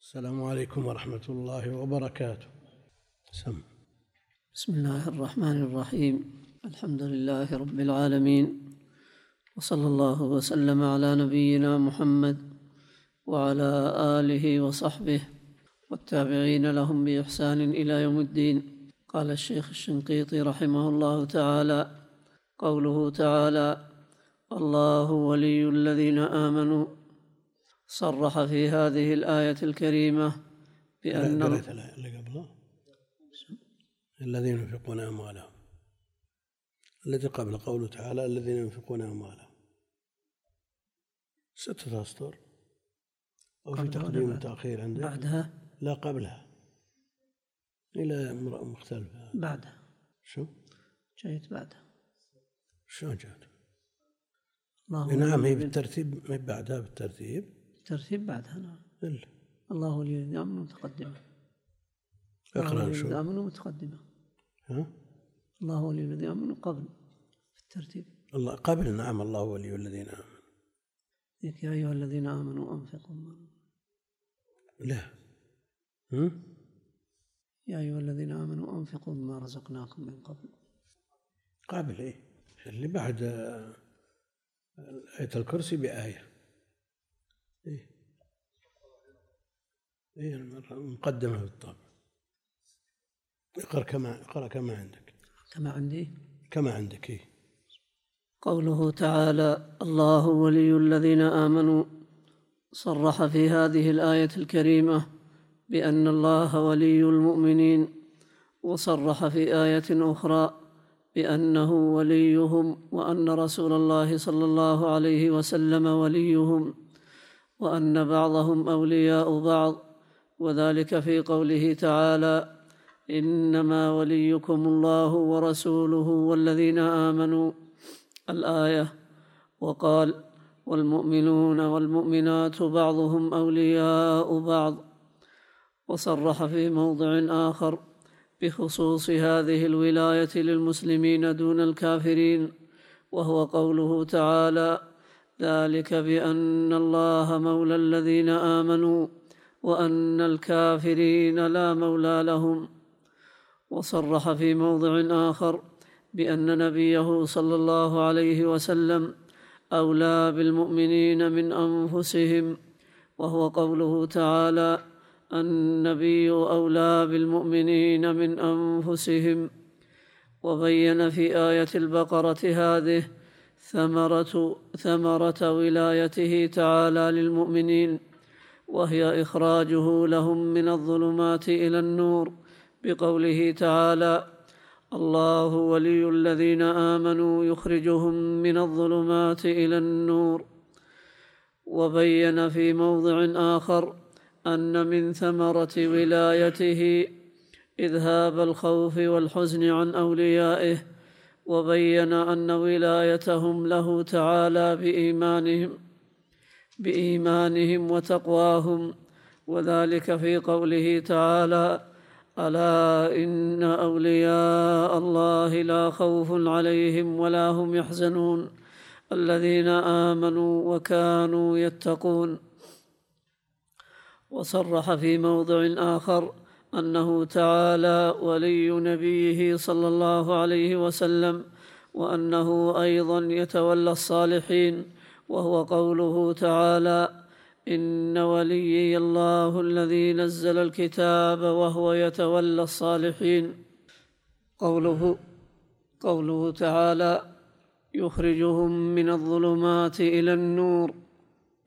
السلام عليكم ورحمة الله وبركاته. سم. بسم الله الرحمن الرحيم. الحمد لله رب العالمين. وصلى الله وسلم على نبينا محمد وعلى آله وصحبه والتابعين لهم بإحسان إلى يوم الدين. قال الشيخ الشنقيطي رحمه الله تعالى قوله تعالى الله ولي الذين آمنوا صرح في هذه الآية الكريمة بأن قريت الآية اللي قبله. الذين ينفقون أموالهم. الذي قبل قوله تعالى الذين ينفقون أموالهم. ستة أسطر. أو في تقديم؟ وتأخير عندك؟ بعدها؟ لا قبلها. إلى امرأة مختلفة. بعدها. شو؟ جيت بعدها. جات الله نعم هي بالترتيب بعدها بالترتيب. الترتيب بعدها نعم الله ولي الذين آمنوا متقدمة الله اقرأ ولي شو الذين آمنوا متقدمة ها؟ الله ولي الذين آمنوا قبل في الترتيب. الله قبل. نعم الله ولي الذين آمنوا. ذيك يا أيها الذين آمنوا أنفقوا. ما- لا. هم؟ يا أيها الذين آمنوا أنفقوا مما رزقناكم من قبل. قبل إيه. اللي بعد آه، آية الكرسي بآية إيه إيه المرة مقدمة بالطبع اقرأ كما اقرأ كما عندك. كما عندي؟ كما عندك إيه. قوله تعالى الله ولي الذين آمنوا. صرح في هذه الآية الكريمة بأن الله ولي المؤمنين وصرح في آية أخرى بأنه وليهم وأن رسول الله صلى الله عليه وسلم وليهم وأن بعضهم أولياء بعض وذلك في قوله تعالى إنما وليكم الله ورسوله والذين آمنوا. الآية وقال والمؤمنون والمؤمنات بعضهم أولياء بعض. وصرح في موضع آخر بخصوص هذه الولاية للمسلمين دون الكافرين وهو قوله تعالى ذلك بأن الله مولى الذين آمنوا. وأن الكافرين لا مولى لهم. وصرح في موضع آخر بأن نبيه صلى الله عليه وسلم أولى بالمؤمنين من أنفسهم وهو قوله تعالى النبي أولى بالمؤمنين من أنفسهم. وبين في آية البقرة هذه ثمرة ثمرة ولايته تعالى للمؤمنين. وهي إخراجه لهم من الظلمات إلى النور بقوله تعالى الله ولي الذين آمنوا يخرجهم من الظلمات إلى النور وبين في موضع آخر أن من ثمرة ولايته إذهاب الخوف والحزن عن أوليائه وبين أن ولايتهم له تعالى بإيمانهم. بإيمانهم وتقواهم وذلك في قوله تعالى ألا إن أولياء الله لا خوف عليهم ولا هم يحزنون الذين آمنوا وكانوا يتقون. وصرح في موضع آخر أنه تعالى ولي نبيه صلى الله عليه وسلم وأنه أيضا يتولى الصالحين وهو قوله تعالى إن وليي الله الذي نزل الكتاب وهو يتولى الصالحين. قوله قوله تعالى يخرجهم من الظلمات إلى النور.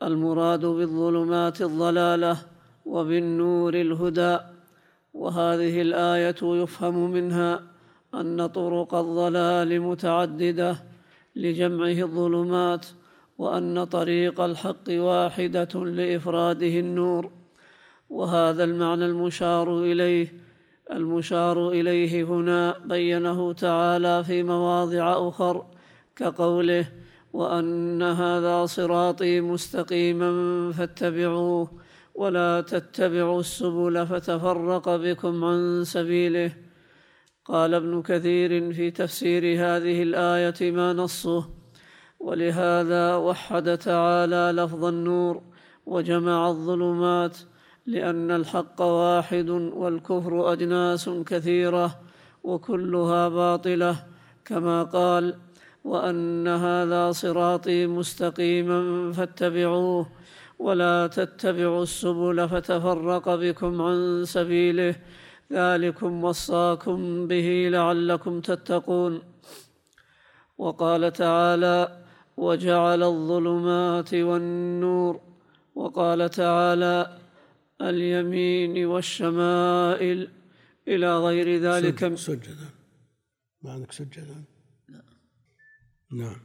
المراد بالظلمات الضلاله وبالنور الهدى. وهذه الآية يفهم منها أن طرق الضلال متعددة لجمعه الظلمات وأن طريق الحق واحدة لإفراده النور وهذا المعنى المشار إليه المشار إليه هنا بينه تعالى في مواضع أخر كقوله وأن هذا صراطي مستقيما فاتبعوه ولا تتبعوا السبل فتفرق بكم عن سبيله. قال ابن كثير في تفسير هذه الآية ما نصه ولهذا وحد تعالى لفظ النور وجمع الظلمات لأن الحق واحد والكفر أجناس كثيرة وكلها باطلة كما قال وأن هذا صراطي مستقيما فاتبعوه ولا تتبعوا السبل فتفرق بكم عن سبيله. ذلكم وصاكم به لعلكم تتقون. وقال تعالى وجعل الظلمات والنور وقال تعالى اليمين والشمائل إلى غير ذلك سجدا. ما عندك سجدا؟ نعم.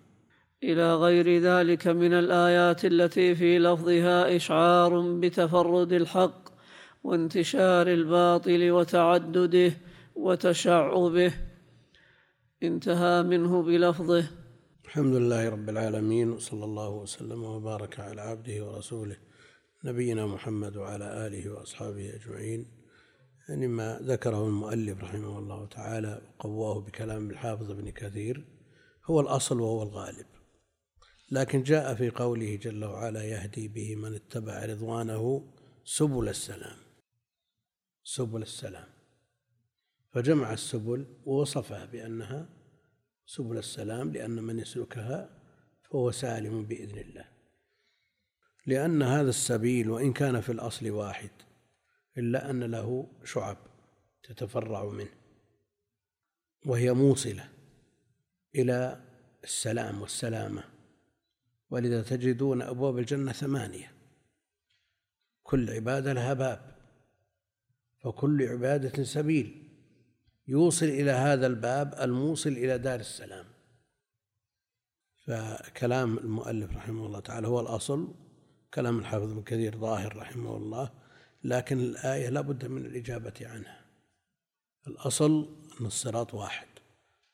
إلى غير ذلك من الآيات التي في لفظها إشعار بتفرد الحق وانتشار الباطل وتعدده وتشعبه. انتهى منه بلفظه. الحمد لله رب العالمين وصلى الله وسلم وبارك على عبده ورسوله نبينا محمد وعلى آله وأصحابه أجمعين. يعني ما ذكره المؤلف رحمه الله تعالى وقواه بكلام الحافظ ابن كثير هو الأصل وهو الغالب. لكن جاء في قوله جل وعلا يهدي به من اتبع رضوانه سبل السلام. سبل السلام. فجمع السبل ووصفها بأنها سبل السلام لأن من يسلكها فهو سالم بإذن الله. لأن هذا السبيل وإن كان في الأصل واحد إلا أن له شعب تتفرع منه وهي موصلة إلى السلام والسلامة. ولذا تجدون أبواب الجنة ثمانية. كل عبادة لها باب فكل عبادة سبيل. يوصل إلى هذا الباب الموصل إلى دار السلام. فكلام المؤلف رحمه الله تعالى هو الأصل كلام الحافظ ابن كثير ظاهر رحمه الله لكن الآية لا بد من الإجابة عنها. الأصل أن الصراط واحد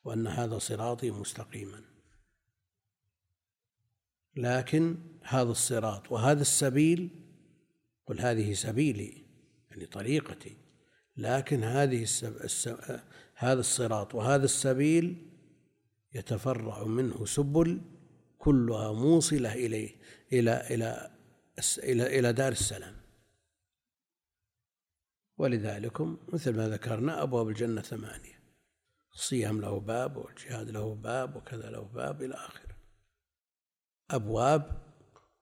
وأن هذا صراطي مستقيما. لكن هذا الصراط وهذا السبيل قل هذه سبيلي يعني طريقتي لكن هذه السب... السب... هذا الصراط وهذا السبيل يتفرع منه سبل كلها موصلة إليه إلى إلى إلى إلى دار السلام. ولذلك مثل ما ذكرنا أبواب الجنة ثمانية. الصيام له باب والجهاد له باب وكذا له باب إلى آخره. أبواب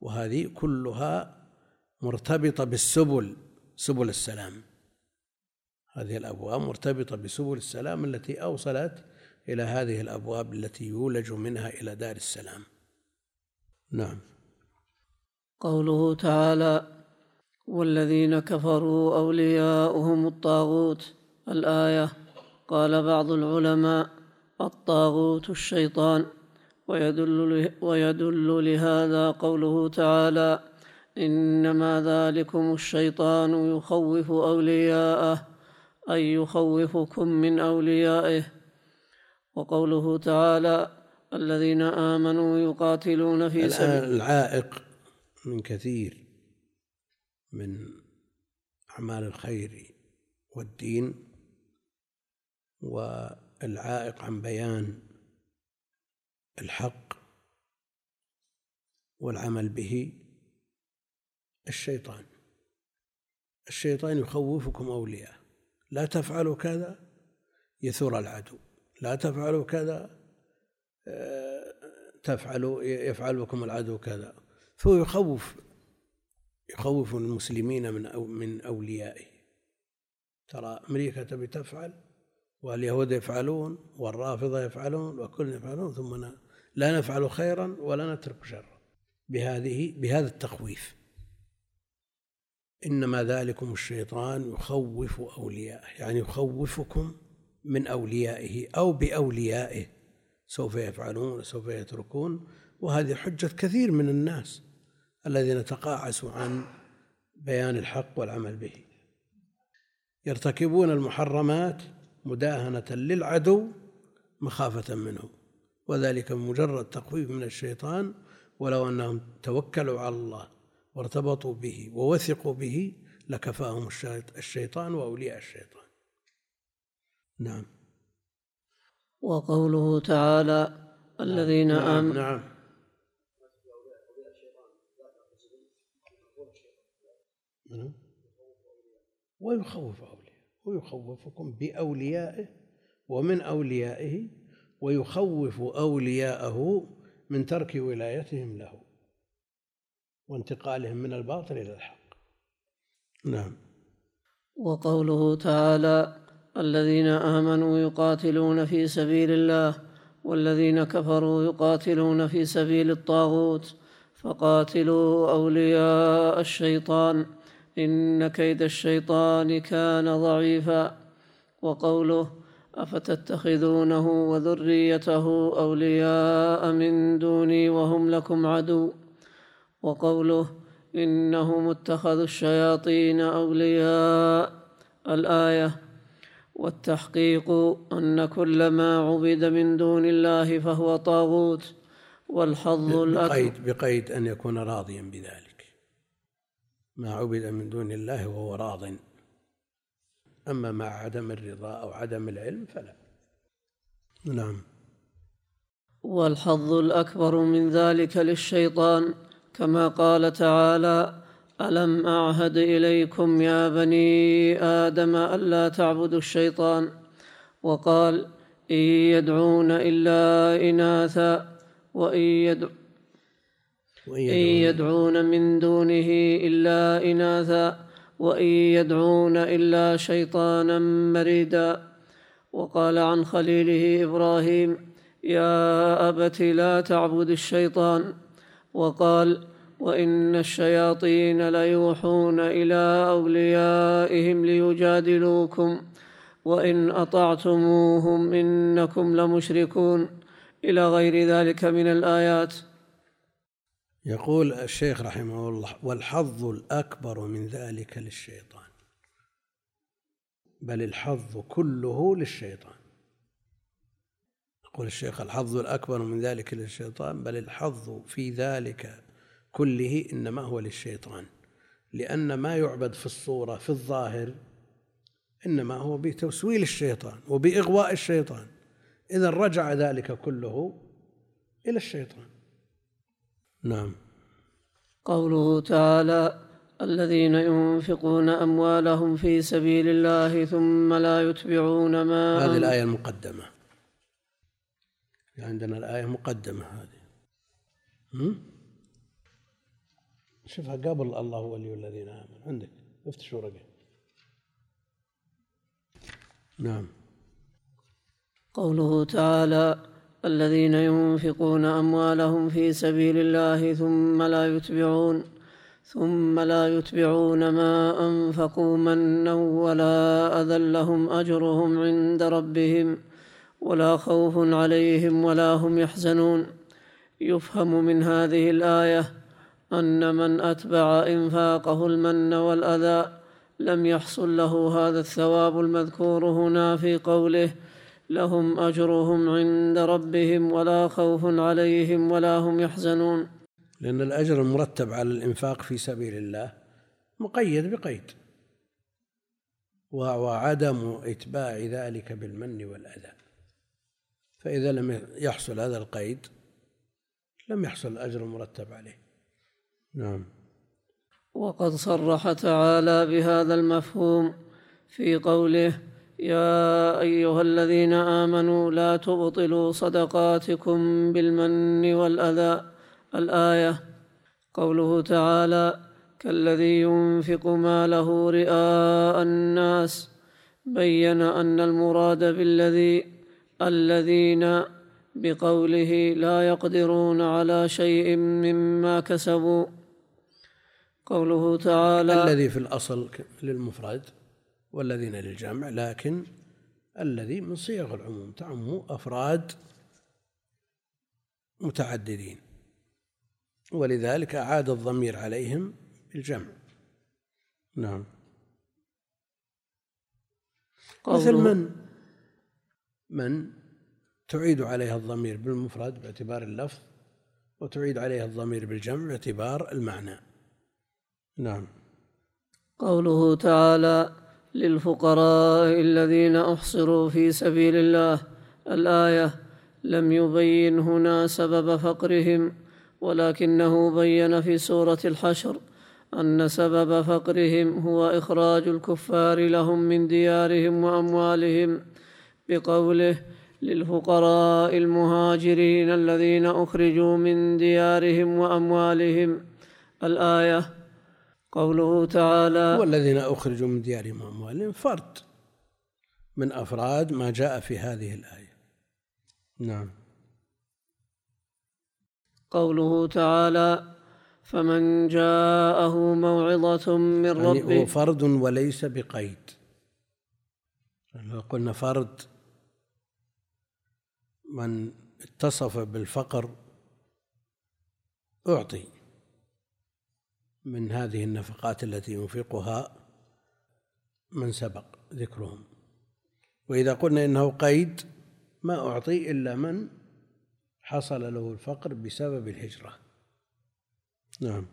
وهذه كلها مرتبطة بالسبل سبل السلام. هذه الأبواب مرتبطة بسبل السلام التي أوصلت إلى هذه الأبواب التي يولج منها إلى دار السلام. نعم. قوله تعالى والذين كفروا أولياؤهم الطاغوت. الآية قال بعض العلماء الطاغوت الشيطان. ويدل, ويدل لهذا قوله تعالى إنما ذلكم الشيطان يخوف أولياءه. أي يخوفكم من أوليائه. وقوله تعالى الذين آمنوا يقاتلون في سبيل العائق من كثير من أعمال الخير والدين والعائق عن بيان الحق والعمل به الشيطان. الشيطان يخوفكم أولياء لا تفعلوا كذا يثور العدو. لا تفعلوا كذا آه، تفعلوا يفعل بكم العدو كذا. فهو يخوف يخوف المسلمين من أو من أوليائه. ترى أمريكا تبي تفعل واليهود يفعلون والرافضة يفعلون وكل يفعلون ثم لا نفعل خيرا ولا نترك شرا. بهذه بهذا التخويف. إنما ذلكم الشيطان يخوف أولياءه يعني يخوفكم من أوليائه أو بأوليائه سوف يفعلون وسوف يتركون وهذه حجة كثير من الناس الذين تقاعسوا عن بيان الحق والعمل به. يرتكبون المحرمات مداهنة للعدو مخافة منه وذلك مجرد تخويف من الشيطان ولو أنهم توكلوا على الله. وارتبطوا به ووثقوا به لكفاهم الشيطان وأولياء الشيطان. نعم. وقوله تعالى الذين نعم آمنوا نعم. ويخوف أولياء ويخوفكم بأوليائه ومن أوليائه ويخوف أولياءه من ترك ولايتهم له. وانتقالهم من الباطل إلى الحق. نعم. وقوله تعالى الذين آمنوا يقاتلون في سبيل الله والذين كفروا يقاتلون في سبيل الطاغوت. فقاتلوا أولياء الشيطان إن كيد الشيطان كان ضعيفا. وقوله أفتتخذونه وذريته أولياء من دوني وهم لكم عدو. وقوله إنهم اتخذوا الشياطين أولياء. الآية والتحقيق أن كل ما عبد من دون الله فهو طاغوت والحظ بقيد, بقيد أن يكون راضيا بذلك. ما عبد من دون الله وهو راضٍ. أما مع عدم الرضا أو عدم العلم فلا. نعم. والحظ الأكبر من ذلك للشيطان كما قال تعالى ألم أعهد إليكم يا بني آدم ألا تعبدوا الشيطان؟ وقال إن يدعون إلا إناثا وإن يدعون إن يدعون من دونه إلا إناثا وإن يدعون إلا شيطانا مريدا. وقال عن خليله إبراهيم يا أبت لا تعبد الشيطان. وقال وإن الشياطين ليوحون إلى أوليائهم ليجادلوكم وإن أطعتموهم إنكم لمشركون. إلى غير ذلك من الآيات. يقول الشيخ رحمه الله والحظ الأكبر من ذلك للشيطان بل الحظ كله للشيطان. يقول الشيخ الحظ الأكبر من ذلك للشيطان بل الحظ في ذلك كله إنما هو للشيطان. لأن ما يعبد في الصورة في الظاهر إنما هو بتسويل الشيطان وبإغواء الشيطان. إذا رجع ذلك كله إلى الشيطان. نعم. قوله تعالى الذين ينفقون أموالهم في سبيل الله ثم لا يتبعون ما هذه الآية المقدمة. عندنا الآية مقدمة هذه. شوفها قبل الله ولي الذين آمنوا. عندك افتش ورقه نعم. قوله تعالى الذين ينفقون أموالهم في سبيل الله ثم لا يتبعون ثم لا يتبعون ما أنفقوا منا ولا أذى لهم أجرهم عند ربهم. ولا خوف عليهم ولا هم يحزنون. يفهم من هذه الآية أن من أتبع إنفاقه المن والأذى لم يحصل له هذا الثواب المذكور هنا في قوله لهم أجرهم عند ربهم ولا خوف عليهم ولا هم يحزنون. لأن الأجر المرتب على الإنفاق في سبيل الله مقيد بقيد وعدم إتباع ذلك بالمن والأذى. فإذا لم يحصل هذا القيد لم يحصل الاجر المرتب عليه. نعم. وقد صرح تعالى بهذا المفهوم في قوله يا أيها الذين آمنوا لا تبطلوا صدقاتكم بالمن والأذى. الآية قوله تعالى كالذي ينفق ماله رئاء الناس. بين أن المراد بالذي الذين بقوله لا يقدرون على شيء مما كسبوا. قوله تعالى الذي في الأصل للمفرد والذين للجمع لكن الذي من صيغ العموم تعم أفراد متعددين ولذلك أعاد الضمير عليهم بالجمع. نعم. مثل من؟ من تعيد عليها الضمير بالمفرد باعتبار اللفظ وتعيد عليها الضمير بالجمع باعتبار المعنى. نعم. قوله تعالى للفقراء الذين أحصروا في سبيل الله الآية لم يبين هنا سبب فقرهم ولكنه بين في سورة الحشر أن سبب فقرهم هو إخراج الكفار لهم من ديارهم وأموالهم. بقوله للفقراء المهاجرين الذين أخرجوا من ديارهم وأموالهم. الآية قوله تعالى والذين أخرجوا من ديارهم وأموالهم فرد من أفراد ما جاء في هذه الآية. نعم. قوله تعالى فمن جاءه موعظة من يعني ربه هو فرد وليس بقيد. لو قلنا فرد من اتصف بالفقر أعطي من هذه النفقات التي ينفقها من سبق ذكرهم. وإذا قلنا إنه قيد ما أعطي إلا من حصل له الفقر بسبب الهجرة. نعم.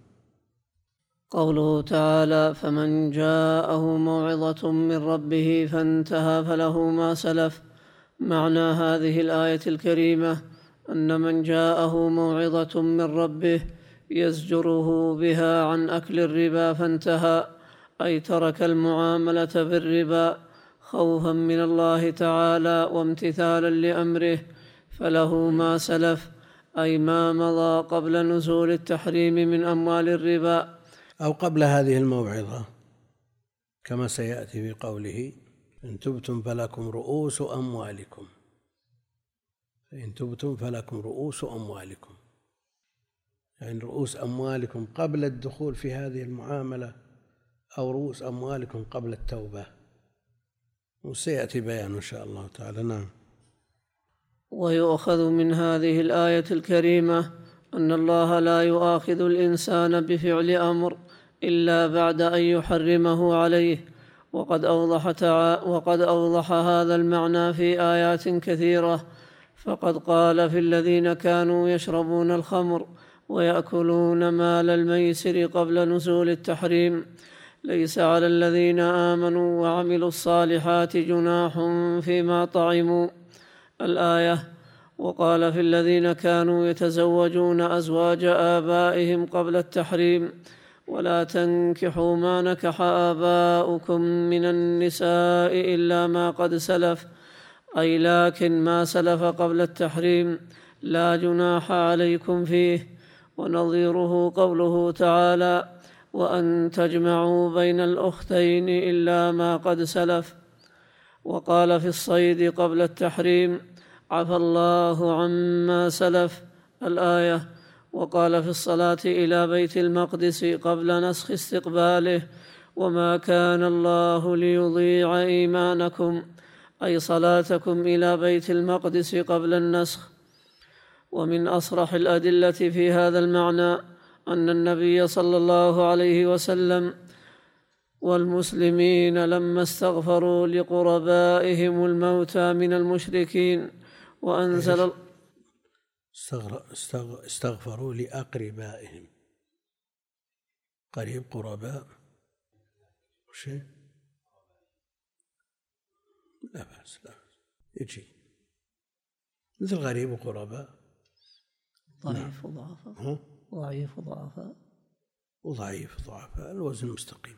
قوله تعالى فمن جاءه موعظة من ربه فانتهى فله ما سلف معنى هذه الآية الكريمة أن من جاءه موعظة من ربه يزجره بها عن أكل الربا فانتهى أي ترك المعاملة بالربا خوفا من الله تعالى وامتثالا لأمره فله ما سلف أي ما مضى قبل نزول التحريم من أموال الربا. أو قبل هذه الموعظة كما سيأتي في قوله إن تبتم فلكم رؤوس أموالكم. إن تبتم فلكم رؤوس أموالكم. يعني رؤوس أموالكم قبل الدخول في هذه المعاملة أو رؤوس أموالكم قبل التوبة. وسيأتي بيان إن شاء الله تعالى. نعم. ويؤخذ من هذه الآية الكريمة أن الله لا يؤاخذ الإنسان بفعل أمر إلا بعد أن يحرمه عليه. وقد أوضح تعا وقد أوضح هذا المعنى في آيات كثيرة. فقد قال في الذين كانوا يشربون الخمر ويأكلون مال الميسر قبل نزول التحريم. ليس على الذين آمنوا وعملوا الصالحات جناح فيما طعموا. الآية وقال في الذين كانوا يتزوجون أزواج آبائهم قبل التحريم. ولا تنكحوا ما نكح آباؤكم من النساء إلا ما قد سلف أي لكن ما سلف قبل التحريم لا جناح عليكم فيه ونظيره قوله تعالى وأن تجمعوا بين الأختين إلا ما قد سلف. وقال في الصيد قبل التحريم عفى الله عما سلف. الآية وقال في الصلاة إلى بيت المقدس قبل نسخ استقباله وما كان الله ليضيع إيمانكم أي صلاتكم إلى بيت المقدس قبل النسخ. ومن أصرح الأدلة في هذا المعنى أن النبي صلى الله عليه وسلم والمسلمين لما استغفروا لقربائهم الموتى من المشركين وأنزل استغفروا لأقربائهم. قريب قرباء. وش لا بأس لا يجي. مثل غريب وقرباء. ضعيف وضعفاء. ضعيف وضعفاء. وضعيف وضعفاء. الوزن مستقيم.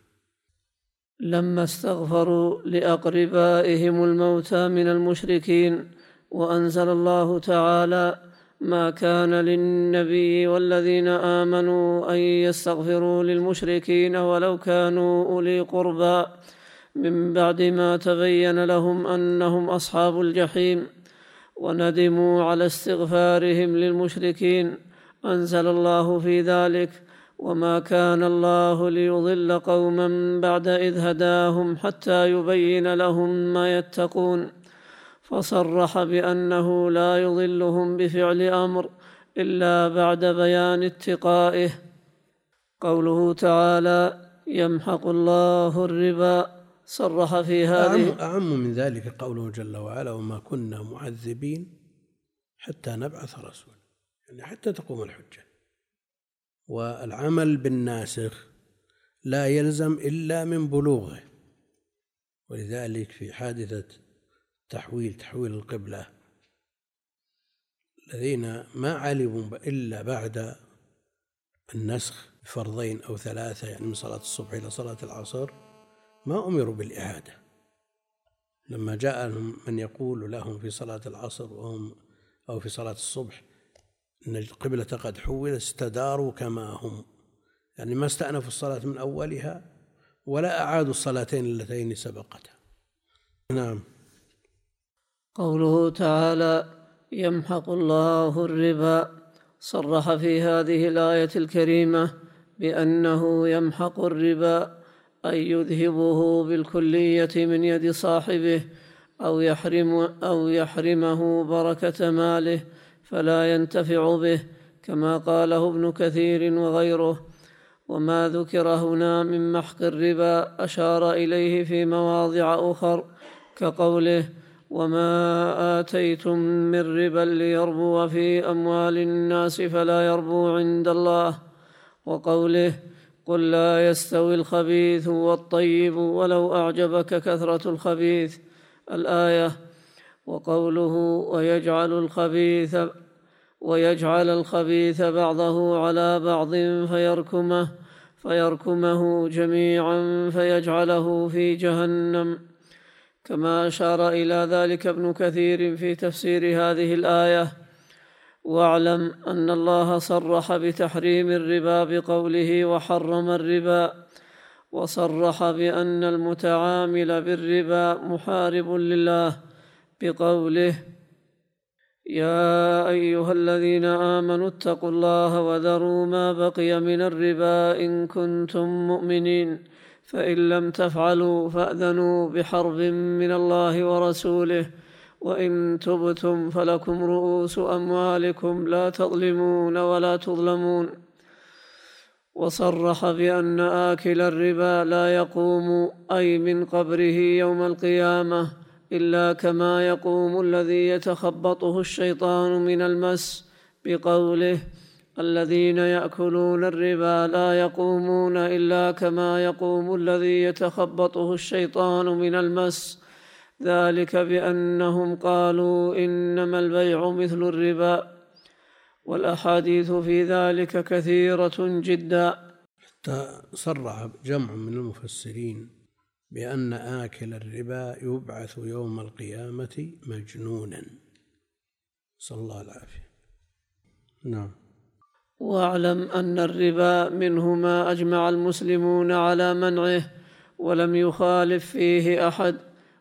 لما استغفروا لأقربائهم الموتى من المشركين وأنزل الله تعالى ما كان للنبي والذين آمنوا أن يستغفروا للمشركين ولو كانوا أولي قربى. من بعد ما تبين لهم أنهم أصحاب الجحيم. وندموا على استغفارهم للمشركين. أنزل الله في ذلك. وما كان الله ليضل قوما بعد إذ هداهم حتى يبين لهم ما يتقون. فصرح بأنه لا يضلهم بفعل أمر إلا بعد بيان اتقائه. قوله تعالى يمحق الله الربا. صرح في هذه أعم, أعم من ذلك قوله جل وعلا وما كنا معذبين حتى نبعث رسولا. يعني حتى تقوم الحجة. والعمل بالناسخ لا يلزم إلا من بلوغه. ولذلك في حادثة تحويل تحويل القبلة. الذين ما علموا إلا بعد النسخ فرضين أو ثلاثة يعني من صلاة الصبح إلى صلاة العصر ما أمروا بالإعادة. لما جاءهم من يقول لهم في صلاة العصر وهم أو في صلاة الصبح أن القبلة قد حولت استداروا كما هم. يعني ما استأنفوا الصلاة من أولها ولا أعادوا الصلاتين اللتين سبقتها نعم. قوله تعالى يمحق الله الربا. صرح في هذه الآية الكريمة بأنه يمحق الربا أي يذهبه بالكلية من يد صاحبه أو يحرم أو يحرمه بركة ماله فلا ينتفع به كما قاله ابن كثير وغيره. وما ذكر هنا من محق الربا أشار إليه في مواضع أخر كقوله وما آتيتم من ربا ليربو في أموال الناس فلا يربو عند الله وقوله قل لا يستوي الخبيث والطيب ولو أعجبك كثرة الخبيث الآية وقوله ويجعل الخبيث ويجعل الخبيث بعضه على بعض فيركمه فيركمه جميعا فيجعله في جهنم كما أشار إلى ذلك ابن كثير في تفسير هذه الآية. واعلم أن الله صرح بتحريم الربا بقوله وحرم الربا وصرح بأن المتعامل بالربا محارب لله بقوله يا أيها الذين آمنوا اتقوا الله وذروا ما بقي من الربا إن كنتم مؤمنين. فإن لم تفعلوا فأذنوا بحرب من الله ورسوله وإن تبتم فلكم رؤوس أموالكم لا تظلمون ولا تظلمون. وصرح بأن آكل الربا لا يقوم أي من قبره يوم القيامة إلا كما يقوم الذي يتخبطه الشيطان من المس بقوله الذين يأكلون الربا لا يقومون إلا كما يقوم الذي يتخبطه الشيطان من المس. ذلك بأنهم قالوا إنما البيع مثل الربا. والأحاديث في ذلك كثيرة جدا. حتى صرح جمع من المفسرين بأن آكل الربا يبعث يوم القيامة مجنونا. صلى الله العافية نعم. واعلم أن الربا منه ما أجمع المسلمون على منعه ولم يخالف فيه أحد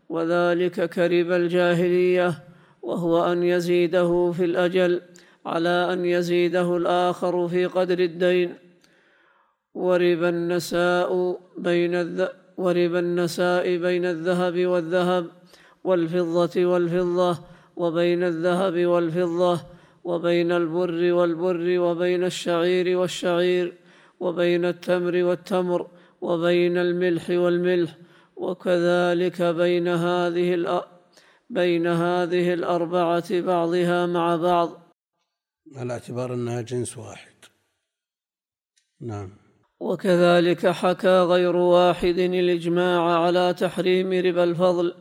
وذلك كرب الجاهلية وهو أن يزيده في الأجل على أن يزيده الآخر في قدر الدين. وربا النساء بين الذ... وربا النساء بين الذهب والذهب والفضة والفضة وبين الذهب والفضة وبين البر والبر وبين الشعير والشعير وبين التمر والتمر وبين الملح والملح وكذلك بين هذه بين هذه الأربعة بعضها مع بعض. على اعتبار أنها جنس واحد. نعم. وكذلك حكى غير واحد الإجماع على تحريم ربا الفضل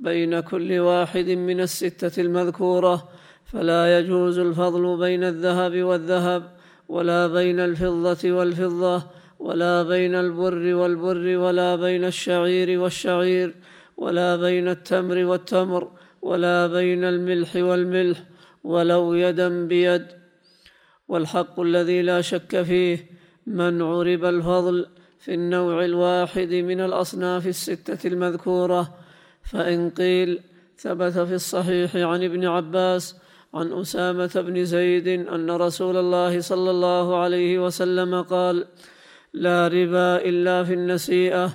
بين كل واحد من الستة المذكورة فلا يجوز الفضل بين الذهب والذهب ولا بين الفضة والفضة ولا بين البر والبر ولا بين الشعير والشعير ولا بين التمر والتمر ولا بين الملح والملح ولو يدا بيد. والحق الذي لا شك فيه منع ربا الفضل في النوع الواحد من الأصناف الستة المذكورة. فإن قيل ثبت في الصحيح عن ابن عباس عن أسامة بن زيد أن رسول الله صلى الله عليه وسلم قال لا ربا إلا في النسيئه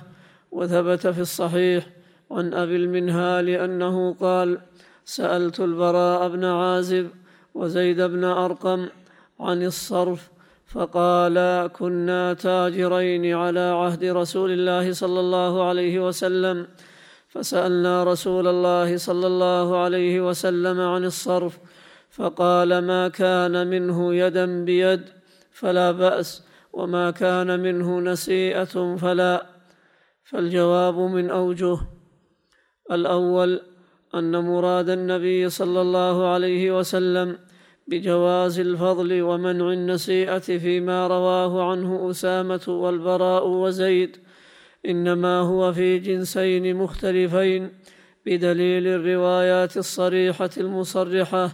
وثبت في الصحيح عن أبي المنهال أنه قال سألت البراء بن عازب وزيد بن أرقم عن الصرف فقالا كنا تاجرين على عهد رسول الله صلى الله عليه وسلم فسألنا رسول الله صلى الله عليه وسلم عن الصرف فقال ما كان منه يدا بيد فلا بأس وما كان منه نسيئة فلا. فالجواب من أوجه الأول أن مراد النبي صلى الله عليه وسلم بجواز الفضل ومنع النسيئة فيما رواه عنه أسامة والبراء وزيد إنما هو في جنسين مختلفين بدليل الروايات الصريحة المصرحة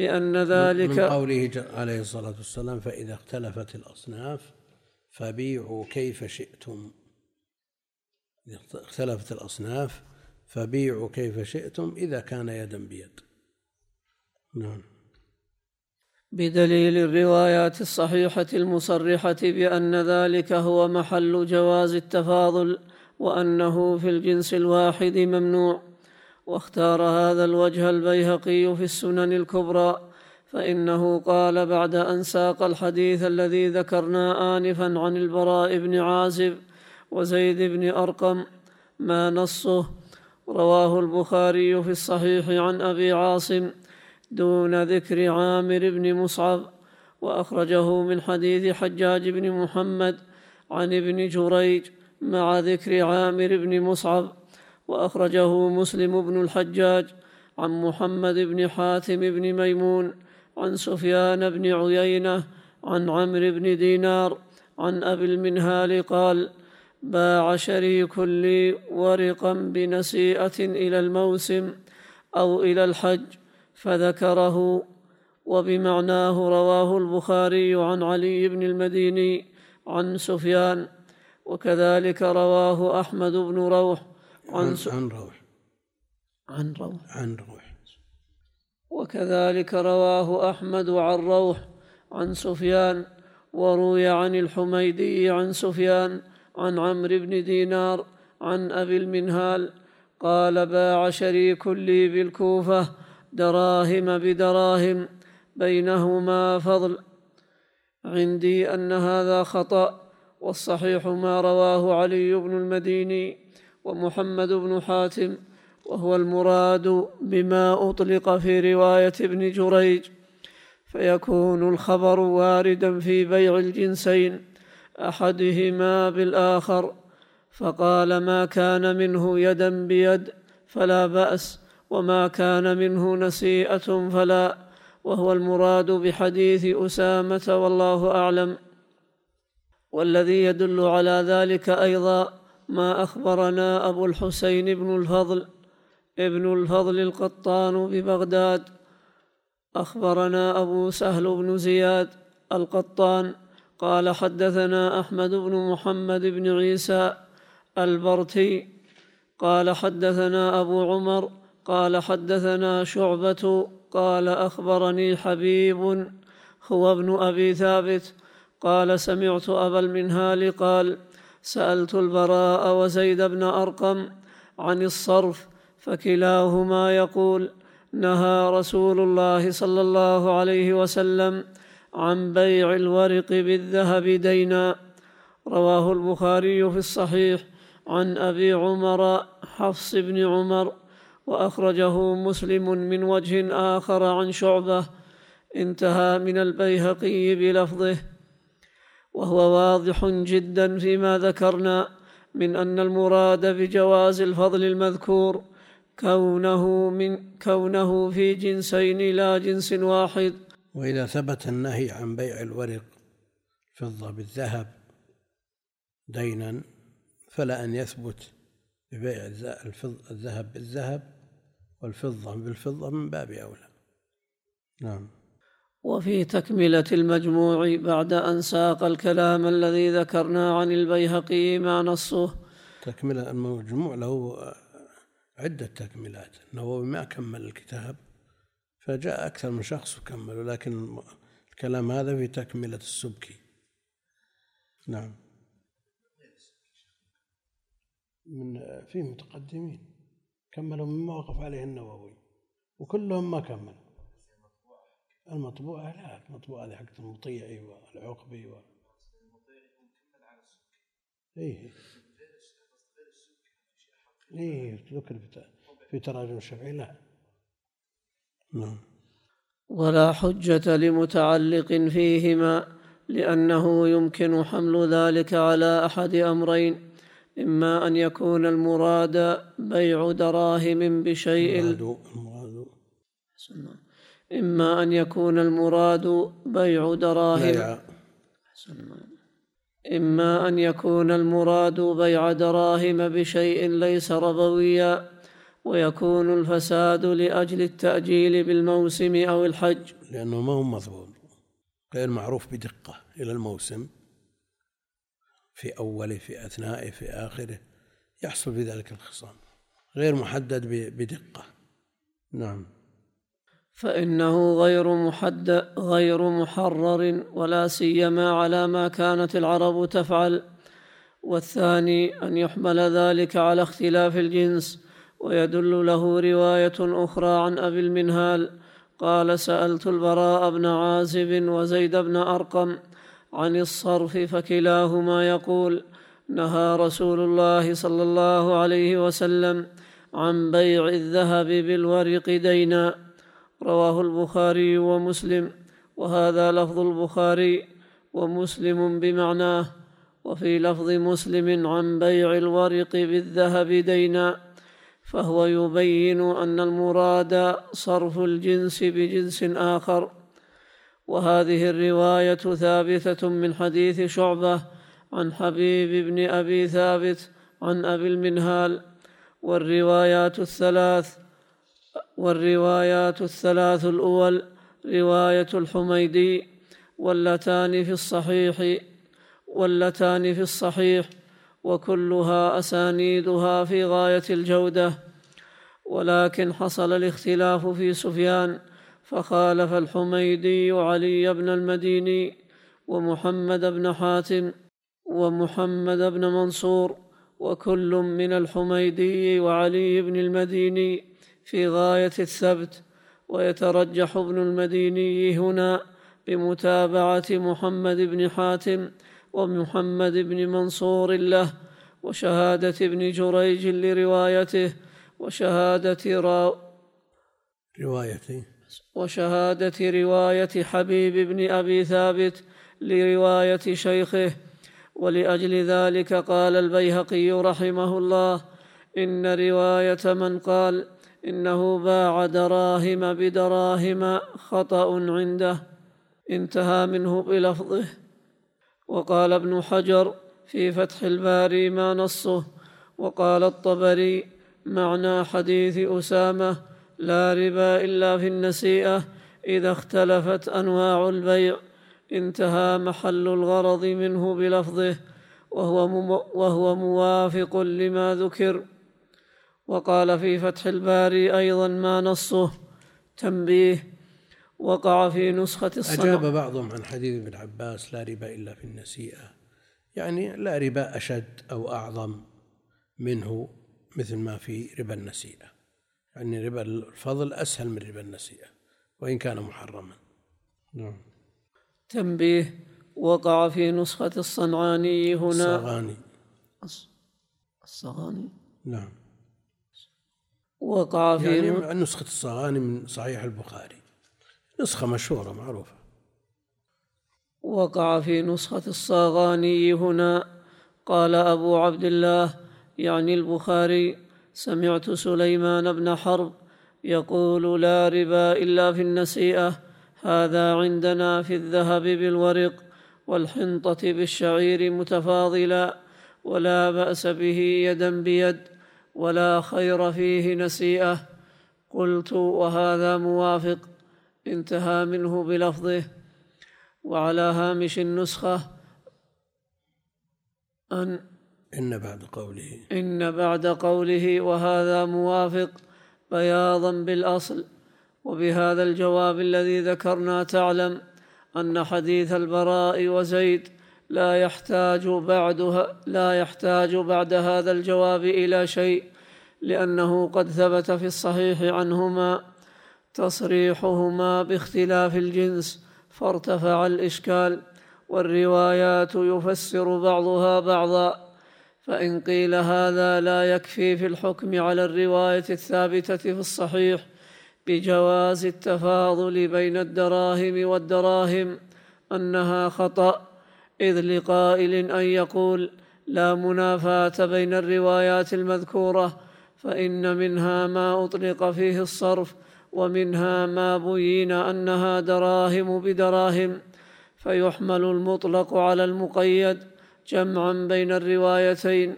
بأن ذلك من قوله عليه الصلاة والسلام فإذا اختلفت الأصناف فبيعوا كيف شئتم. إذا اختلفت الأصناف فبيعوا كيف شئتم إذا كان يدا بيد. نعم. بدليل الروايات الصحيحة المصرحة بأن ذلك هو محل جواز التفاضل وأنه في الجنس الواحد ممنوع. واختار هذا الوجه البيهقي في السنن الكبرى فإنه قال بعد أن ساق الحديث الذي ذكرنا آنفا عن البراء بن عازب وزيد بن أرقم ما نصه رواه البخاري في الصحيح عن أبي عاصم دون ذكر عامر بن مصعب وأخرجه من حديث حجاج بن محمد عن ابن جريج مع ذكر عامر بن مصعب وأخرجه مسلم بن الحجاج عن محمد بن حاتم بن ميمون عن سفيان بن عيينة عن عمرو بن دينار عن أبي المنهال قال باع شريك لي ورقا بنسيئة إلى الموسم أو إلى الحج فذكره وبمعناه رواه البخاري عن علي بن المديني عن سفيان وكذلك رواه أحمد بن روح عن, عن روح. عن روح. عن روح. وكذلك رواه أحمد عن روح عن سفيان وروي عن الحميدي عن سفيان عن عمرو بن دينار عن أبي المنهال قال باع شريك لي بالكوفة دراهم بدراهم بينهما فضل. عندي أن هذا خطأ والصحيح ما رواه علي بن المديني. ومحمد بن حاتم وهو المراد بما أطلق في رواية ابن جريج. فيكون الخبر واردا في بيع الجنسين أحدهما بالآخر فقال ما كان منه يدا بيد فلا بأس وما كان منه نسيئة فلا وهو المراد بحديث أسامة والله أعلم. والذي يدل على ذلك أيضا ما أخبرنا أبو الحسين بن الفضل ابن الفضل القطان ببغداد. أخبرنا أبو سهل بن زياد القطان. قال حدثنا أحمد بن محمد بن عيسى البرتي. قال حدثنا أبو عمر. قال حدثنا شعبة. قال أخبرني حبيب هو ابن أبي ثابت. قال سمعت أبا المنهال قال سألت البراء وزيد بن أرقم عن الصرف فكلاهما يقول نهى رسول الله صلى الله عليه وسلم عن بيع الورق بالذهب دينا. رواه البخاري في الصحيح عن أبي عمر حفص بن عمر وأخرجه مسلم من وجه آخر عن شعبة. انتهى من البيهقي بلفظه. وهو واضح جدا فيما ذكرنا من أن المراد بجواز الفضل المذكور كونه من كونه في جنسين لا جنس واحد. وإذا ثبت النهي عن بيع الورق الفضة بالذهب دينا فلا أن يثبت ببيع الذهب بالذهب والفضة بالفضة من باب أولى. نعم. وفي تكملة المجموع بعد أن ساق الكلام الذي ذكرنا عن البيهقي ما نصه. تكملة المجموع له عدة تكملات. النووي ما كمل الكتاب فجاء أكثر من شخص وكملوا لكن الكلام هذا في تكملة السبكي. نعم. من في متقدمين كملوا مما وقف عليه النووي وكلهم ما كملوا. المطبوعة لا المطبوعة هذه حقت المطيعي والعقبي و... إيه. إيه ذكر في تراجم الشافعي لا. نعم. ولا حجة لمتعلق فيهما لأنه يمكن حمل ذلك على أحد أمرين. إما أن يكون المراد بيع دراهم بشيء. المراد المراد إما أن يكون المراد بيع دراهم. إما أن يكون المراد بيع دراهم بشيء ليس ربويا ويكون الفساد لأجل التأجيل بالموسم أو الحج. لأنه ما هو مضبوط غير معروف بدقة إلى الموسم. في أوله في أثنائه في آخره. يحصل في ذلك الخصام. غير محدد بدقة. نعم. فإنه غير محدد غير محرر ولا سيما على ما كانت العرب تفعل. والثاني أن يحمل ذلك على اختلاف الجنس ويدل له رواية أخرى عن أبي المنهال. قال سألت البراء بن عازب وزيد بن أرقم عن الصرف فكلاهما يقول نهى رسول الله صلى الله عليه وسلم عن بيع الذهب بالورق دينا. رواه البخاري ومسلم وهذا لفظ البخاري ومسلم بمعناه وفي لفظ مسلم عن بيع الورق بالذهب دينا فهو يبين أن المراد صرف الجنس بجنس آخر. وهذه الرواية ثابتة من حديث شعبة عن حبيب بن أبي ثابت عن أبي المنهال والروايات الثلاث والروايات الثلاث الأول رواية الحميدي واللتان في الصحيح واللتان في الصحيح وكلها أسانيدها في غاية الجودة. ولكن حصل الاختلاف في سفيان فخالف الحميدي علي بن المديني ومحمد بن حاتم ومحمد بن منصور وكل من الحميدي وعلي بن المديني. في غاية الثبت ويترجح ابن المديني هنا بمتابعة محمد بن حاتم ومحمد بن منصور له وشهادة ابن جريج لروايته وشهادة را روايته وشهادة رواية حبيب بن أبي ثابت لرواية شيخه. ولأجل ذلك قال البيهقي رحمه الله إن رواية من قال إنه باع دراهم بدراهم خطأ عنده. انتهى منه بلفظه. وقال ابن حجر في فتح الباري ما نصه. وقال الطبري معنى حديث أسامة لا ربا إلا في النسيئة إذا اختلفت أنواع البيع. انتهى محل الغرض منه بلفظه. وهو, وهو موافق لما ذكر. وقال في فتح الباري أيضا ما نصه. تنبيه. وقع في نسخة الصنع. أجاب بعضهم عن حديث ابن عباس لا ربا إلا في النسيئة. يعني لا ربا أشد أو أعظم منه مثل ما في ربا النسيئة. يعني ربا الفضل أسهل من ربا النسيئة وإن كان محرما. نعم. تنبيه. وقع في نسخة الصنعاني هنا. الصغاني. الصغاني؟ نعم. وقع في يعني نسخة الصغاني من صحيح البخاري. نسخة مشهورة معروفة. وقع في نسخة الصاغاني هنا. قال أبو عبد الله يعني البخاري سمعت سليمان بن حرب يقول لا ربا إلا في النسيئة هذا عندنا في الذهب بالورق والحنطة بالشعير متفاضلا ولا بأس به يدا بيد ولا خير فيه نسيئة. قلت وهذا موافق. انتهى منه بلفظه. وعلى هامش النسخة أن إن بعد قوله. إن بعد قوله وهذا موافق بياضا بالأصل. وبهذا الجواب الذي ذكرنا تعلم أن حديث البراء وزيد لا يحتاج بعدها لا يحتاج بعد هذا الجواب إلى شيء لأنه قد ثبت في الصحيح عنهما تصريحهما باختلاف الجنس فارتفع الإشكال والروايات يفسر بعضها بعضا فإن قيل هذا لا يكفي في الحكم على الرواية الثابتة في الصحيح بجواز التفاضل بين الدراهم والدراهم أنها خطأ. إذ لقائل أن يقول لا منافاة بين الروايات المذكورة فإن منها ما أطلق فيه الصرف ومنها ما بين أنها دراهم بدراهم فيحمل المطلق على المقيد جمعا بين الروايتين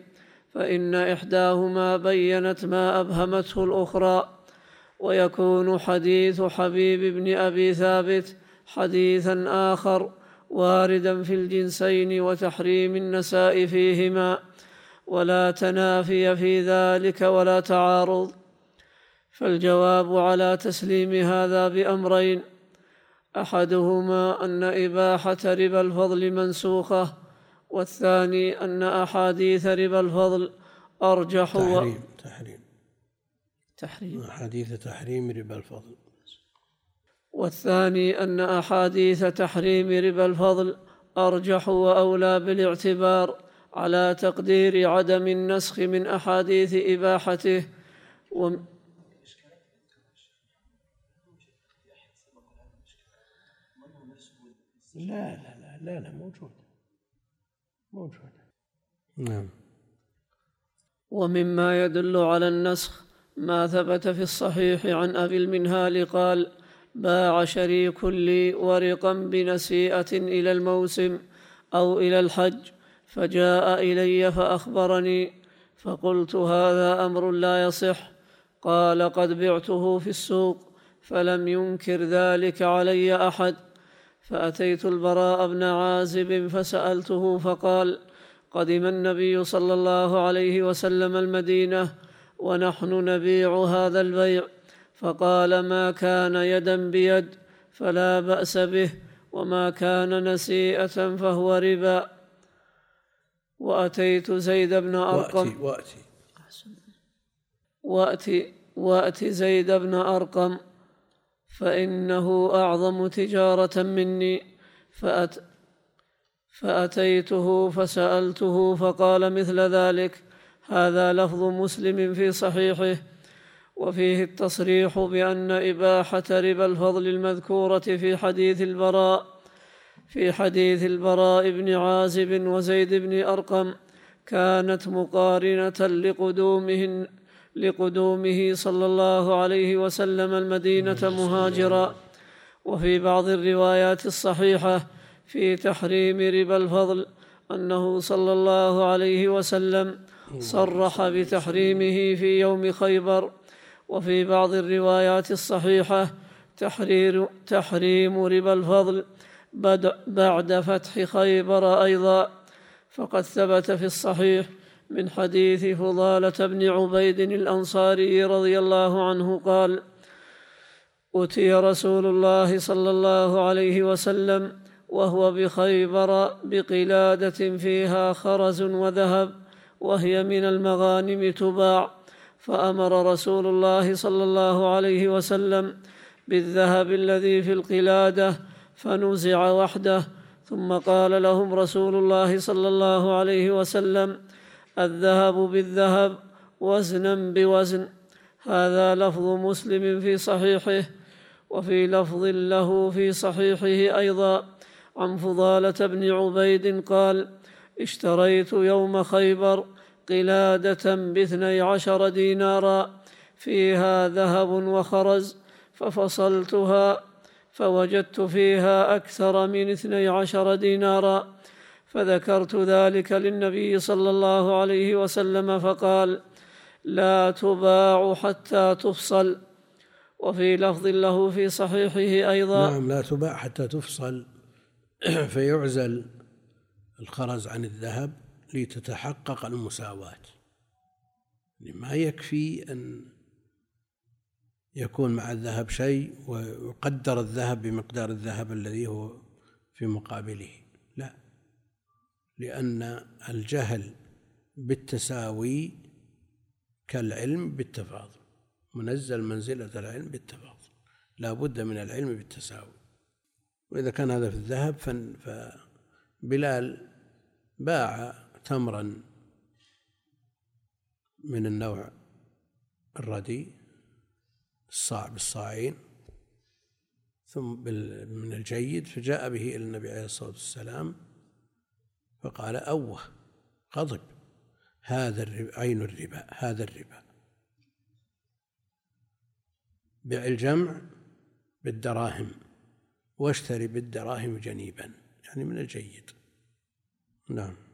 فإن إحداهما بينت ما أبهمته الأخرى. ويكون حديث حبيب بن أبي ثابت حديثا آخر واردا في الجنسين وتحريم النساء فيهما ولا تنافي في ذلك ولا تعارض. فالجواب على تسليم هذا بأمرين أحدهما أن إباحة ربا الفضل منسوخة والثاني أن أحاديث ربا الفضل أرجح تحريم تحريم. تحريم. أحاديث تحريم ربا الفضل. والثاني أن أحاديث تحريم ربا الفضل أرجح وأولى بالاعتبار على تقدير عدم النسخ من أحاديث إباحته. و لا لا لا لا لا موجود. موجود. نعم. ومما يدل على النسخ ما ثبت في الصحيح عن أبي المنهال قال باع شريك لي ورقا بنسيئة إلى الموسم أو إلى الحج فجاء إلي فأخبرني فقلت هذا أمر لا يصح قال قد بعته في السوق فلم ينكر ذلك علي أحد. فأتيت البراء بن عازب فسألته فقال قدم النبي صلى الله عليه وسلم المدينة ونحن نبيع هذا البيع. فقال ما كان يدا بيد فلا بأس به وما كان نسيئة فهو ربا. وأتيت زيد بن أرقم. وأتي وأتي. وأتي وأت زيد بن أرقم. فإنه أعظم تجارة مني. فأت فأتيته فسألته فقال مثل ذلك. هذا لفظ مسلم في صحيحه. وفيه التصريح بأن إباحة ربا الفضل المذكورة في حديث البراء في حديث البراء بن عازب وزيد بن أرقم كانت مقارنة لقدومهن لقدومه صلى الله عليه وسلم المدينة مهاجرا. وفي بعض الروايات الصحيحة في تحريم ربا الفضل أنه صلى الله عليه وسلم صرح بتحريمه في يوم خيبر. وفي بعض الروايات الصحيحة تحرير تحريم ربا الفضل بعد فتح خيبر أيضا. فقد ثبت في الصحيح من حديث فضالة بن عبيد الأنصاري رضي الله عنه قال أتي رسول الله صلى الله عليه وسلم وهو بخيبر بقلادة فيها خرز وذهب وهي من المغانم تباع. فأمر رسول الله صلى الله عليه وسلم بالذهب الذي في القلادة فنزع وحده ثم قال لهم رسول الله صلى الله عليه وسلم الذهب بالذهب وزنا بوزن. هذا لفظ مسلم في صحيحه وفي لفظ له في صحيحه أيضا. عن فضالة بن عبيد قال اشتريت يوم خيبر قلادة باثني عشر دينارا فيها ذهب وخرز ففصلتها فوجدت فيها أكثر من اثني عشر دينارا. فذكرت ذلك للنبي صلى الله عليه وسلم فقال لا تباع حتى تفصل. وفي لفظ له في صحيحه أيضا نعم لا تباع حتى تفصل. فيعزل الخرز عن الذهب لتتحقق المساواة. ما يكفي أن يكون مع الذهب شيء ويقدر الذهب بمقدار الذهب الذي هو في مقابله. لا لأن الجهل بالتساوي كالعلم بالتفاضل. منزل منزلة العلم بالتفاضل. لا بد من العلم بالتساوي. وإذا كان هذا في الذهب فبلال باع تمرا من النوع الردي الصاع بالصاعين ثم من الجيد فجاء به إلى النبي عليه الصلاة والسلام فقال أوه غضب هذا الربا عين الربا؟ هذا الربا. بع الجمع بالدراهم واشتري بالدراهم جنيبا يعني من الجيد. نعم.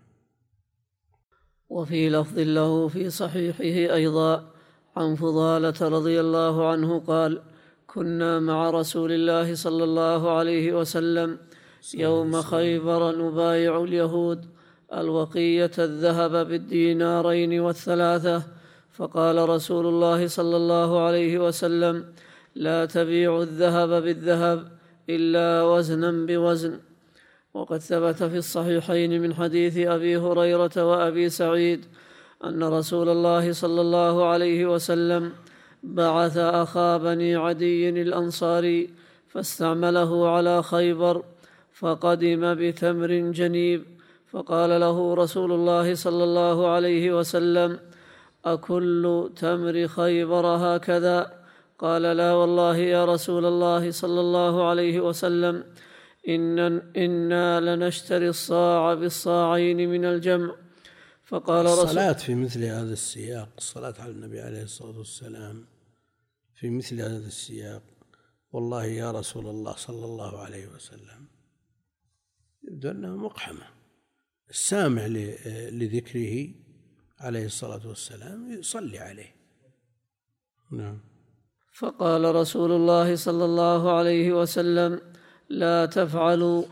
وفي لفظ له في صحيحه أيضا عن فضالة رضي الله عنه قال كنا مع رسول الله صلى الله عليه وسلم يوم خيبر نبايع اليهود الوقية الذهب بالدينارين والثلاثة فقال رسول الله صلى الله عليه وسلم لا تبيعوا الذهب بالذهب إلا وزنا بوزن. وقد ثبت في الصحيحين من حديث أبي هريرة وأبي سعيد أن رسول الله صلى الله عليه وسلم بعث أخا بني عدي الأنصاري فاستعمله على خيبر فقدم بتمر جنيب فقال له رسول الله صلى الله عليه وسلم أكل تمر خيبر هكذا؟ قال لا والله يا رسول الله صلى الله عليه وسلم إن إنا لنشتري الصاع بالصاعين من الجمع. فقال رسول الصلاة في مثل هذا السياق الصلاة على النبي عليه الصلاة والسلام في مثل هذا السياق. والله يا رسول الله صلى الله عليه وسلم يبدو أنها مقحمة. السامع لذكره عليه الصلاة والسلام يصلي عليه. نعم. فقال رسول الله صلى الله عليه وسلم لا تفعلوا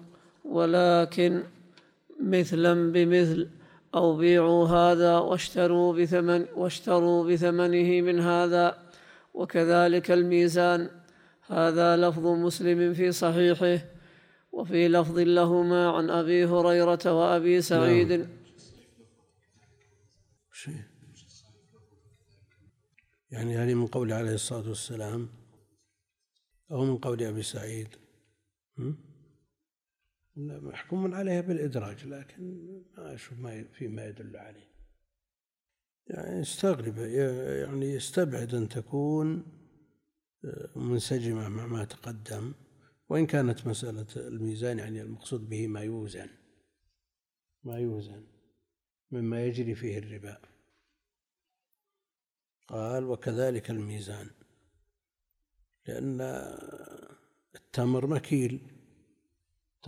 ولكن مثلا بمثل أو بيعوا هذا واشتروا بثمن واشتروا بثمنه من هذا وكذلك الميزان. هذا لفظ مسلم في صحيحه وفي لفظ لهما عن أبي هريرة وأبي سعيد. نعم. يعني هذه من قول عليه الصلاة والسلام أو من قول أبي سعيد. محكوم عليها بالإدراج لكن ما أشوف ما فيما يدل عليه. يعني يستغرب يعني يستبعد أن تكون آه، منسجمة مع ما تقدم وإن كانت مسألة الميزان يعني المقصود به ما يوزن ما يوزن مما يجري فيه الربا. قال وكذلك الميزان لأن التمر مكيل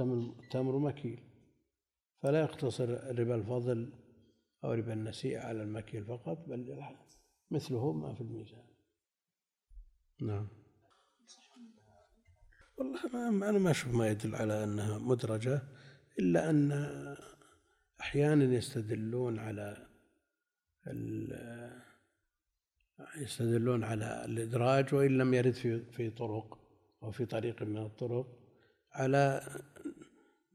التمر مكيل. فلا يقتصر ربا الفضل أو ربا النسيئة على المكيل فقط بل مثله ما في الميزان. نعم. والله ما أنا ما أشوف ما يدل على أنها مدرجة إلا أن أحيانا يستدلون على يستدلون على الإدراج وإن لم يرد في في طرق. أو في طريق من الطرق على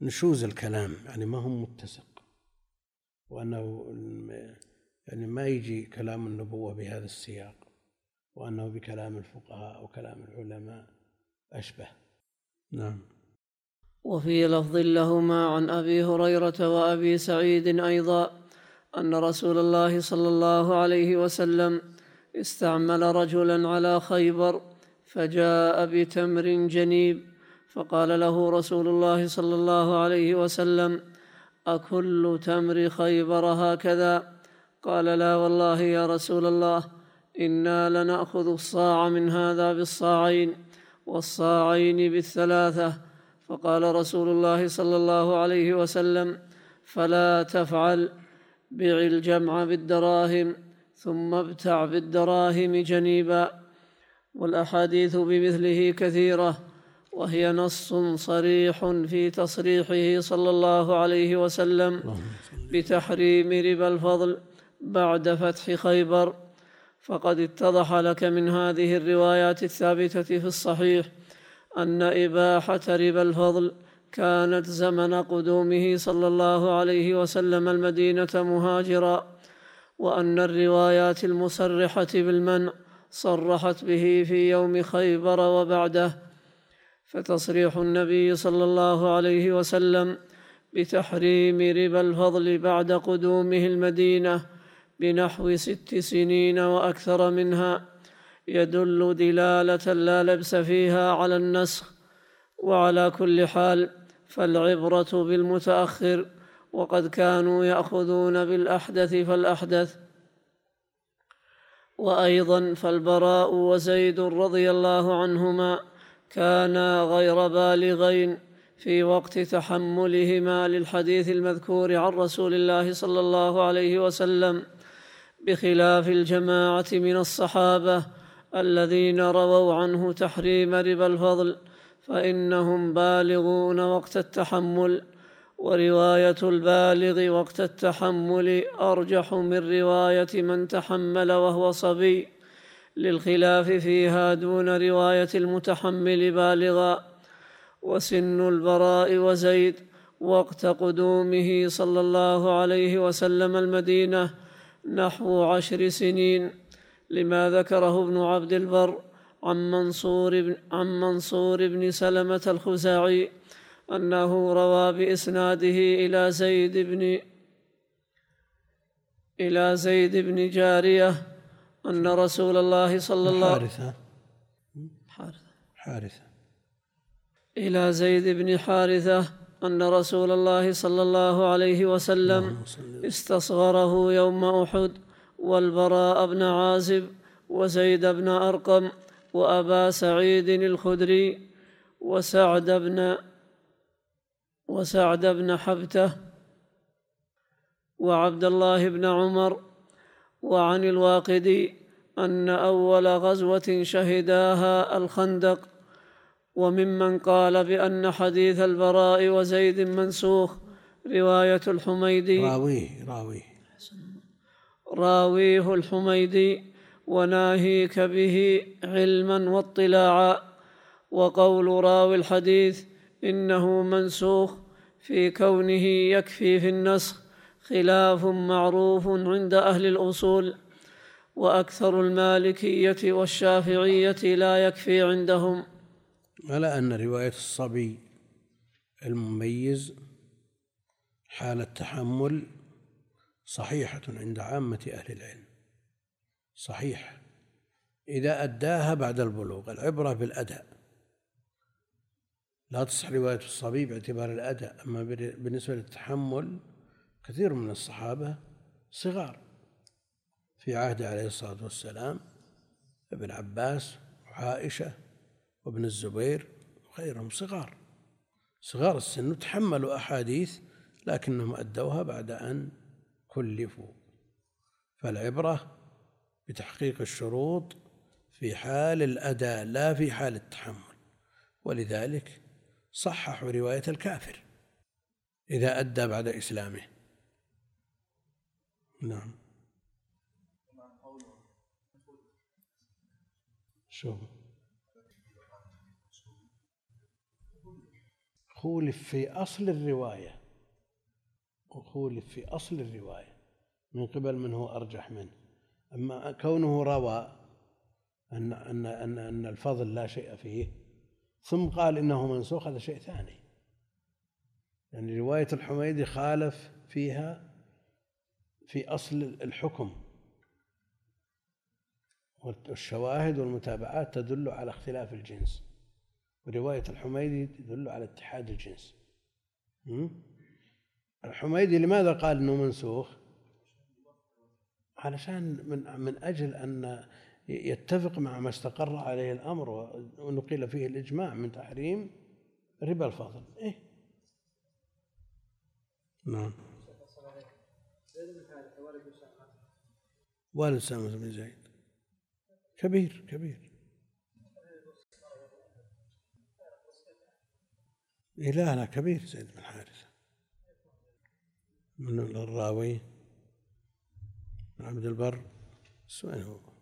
نشوز الكلام يعني ما هو متسق. وأنه يعني ما يجي كلام النبوة بهذا السياق وأنه بكلام الفقهاء أو كلام العلماء أشبه. نعم. وفي لفظ لهما عن أبي هريرة وأبي سعيد أيضا أن رسول الله صلى الله عليه وسلم استعمل رجلا على خيبر فجاء بتمر جنيب فقال له رسول الله صلى الله عليه وسلم أكل تمر خيبر هكذا؟ قال لا والله يا رسول الله إنا لنأخذ الصاع من هذا بالصاعين والصاعين بالثلاثة. فقال رسول الله صلى الله عليه وسلم فلا تفعل بع الجمع بالدراهم ثم ابتع بالدراهم جنيبا. والأحاديث بمثله كثيرة وهي نص صريح في تصريحه صلى الله عليه وسلم بتحريم ربا الفضل بعد فتح خيبر. فقد اتضح لك من هذه الروايات الثابتة في الصحيح أن إباحة ربا الفضل كانت زمن قدومه صلى الله عليه وسلم المدينة مهاجرا وأن الروايات المصرحة بالمنع صرحت به في يوم خيبر وبعده. فتصريح النبي صلى الله عليه وسلم بتحريم ربا الفضل بعد قدومه المدينة بنحو ست سنين وأكثر منها يدل دلالة لا لبس فيها على النسخ. وعلى كل حال فالعبرة بالمتأخر وقد كانوا يأخذون بالأحدث فالأحدث وأيضا فالبراء وزيد رضي الله عنهما كانا غير بالغين في وقت تحملهما للحديث المذكور عن رسول الله صلى الله عليه وسلم بخلاف الجماعة من الصحابة الذين رووا عنه تحريم ربا الفضل فإنهم بالغون وقت التحمل ورواية البالغ وقت التحمل أرجح من رواية من تحمل وهو صبي. للخلاف فيها دون رواية المتحمل بالغا. وسن البراء وزيد وقت قدومه صلى الله عليه وسلم المدينة نحو عشر سنين. لما ذكره ابن عبد البر عن منصور بن, عن منصور بن سلمة الخزاعي. أنه روى بإسناده إلى زيد بن إلى زيد بن جارية أن رسول الله صلى الله حارثة. حارثة. حارثة. إلى زيد بن حارثة أن رسول الله صلى الله عليه وسلم استصغره يوم أحد والبراء بن عازب وزيد بن أرقم وأبا سعيد الخدري وسعد بن وسعد بن حبته وعبد الله بن عمر وعن الواقدي أن أول غزوة شهداها الخندق وممن قال بأن حديث البراء وزيد منسوخ رواية الحميدي. راويه راويه. راويه الحميدي وناهيك به علما واطلاعا وقول راوي الحديث إنه منسوخ في كونه يكفي في النسخ خلاف معروف عند أهل الأصول. وأكثر المالكية والشافعية لا يكفي عندهم. على أن رواية الصبي المميز حال التحمل صحيحة عند عامة أهل العلم. صحيح. إذا أداها بعد البلوغ العبرة بالأداء. لا تصح رواية الصبي باعتبار الأداء أما بالنسبة للتحمل كثير من الصحابة صغار. في عهد عليه الصلاة والسلام ابن عباس وعائشة وابن الزبير وغيرهم صغار. صغار السن تحملوا أحاديث لكنهم أدوها بعد أن كلفوا. فالعبرة بتحقيق الشروط في حال الأداء لا في حال التحمل. ولذلك صححوا رواية الكافر إذا أدى بعد إسلامه. نعم. شوف. خولف في أصل الرواية. وخولف في أصل الرواية. من قبل من هو أرجح منه. أما كونه روى أن أن أن أن الفضل لا شيء فيه ثم قال إنه منسوخ هذا شيء ثاني. يعني رواية الحميدي خالف فيها في أصل الحكم والشواهد والمتابعات تدل على اختلاف الجنس. ورواية الحميدي تدل على اتحاد الجنس. الحميدي لماذا قال إنه منسوخ؟ علشان من من أجل أن يتفق مع ما استقر عليه الأمر ونقل فيه الإجماع من تحريم ربا الفضل إيه؟ نعم. والد سامة بن زيد. كبير كبير. إيه لا كبير زيد بن حارثة. من الراوي. عبد البر. وين هو.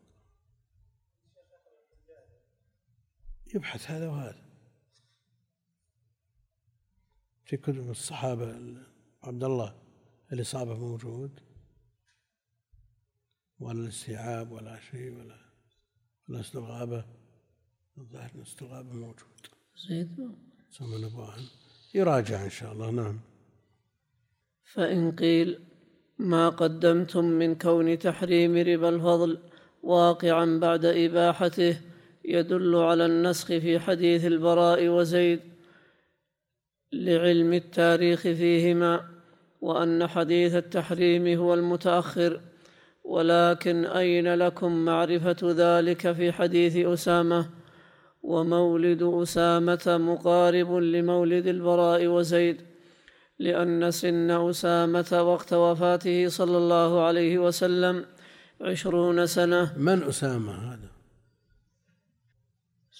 يبحث هذا وهذا. في كتب الصحابة عبد الله الإصابة موجود ولا الاستيعاب ولا شيء ولا ولا استغابة الظاهر الاستغابة موجود. زيد سمى نبوها يراجع إن شاء الله. نعم. فإن قيل ما قدمتم من كون تحريم ربا الفضل واقعا بعد إباحته يدل على النسخ في حديث البراء وزيد لعلم التاريخ فيهما وأن حديث التحريم هو المتأخر ولكن أين لكم معرفة ذلك في حديث أسامة؟ ومولد أسامة مقارب لمولد البراء وزيد لأن سن أسامة وقت وفاته صلى الله عليه وسلم عشرون سنة. من أسامة هذا؟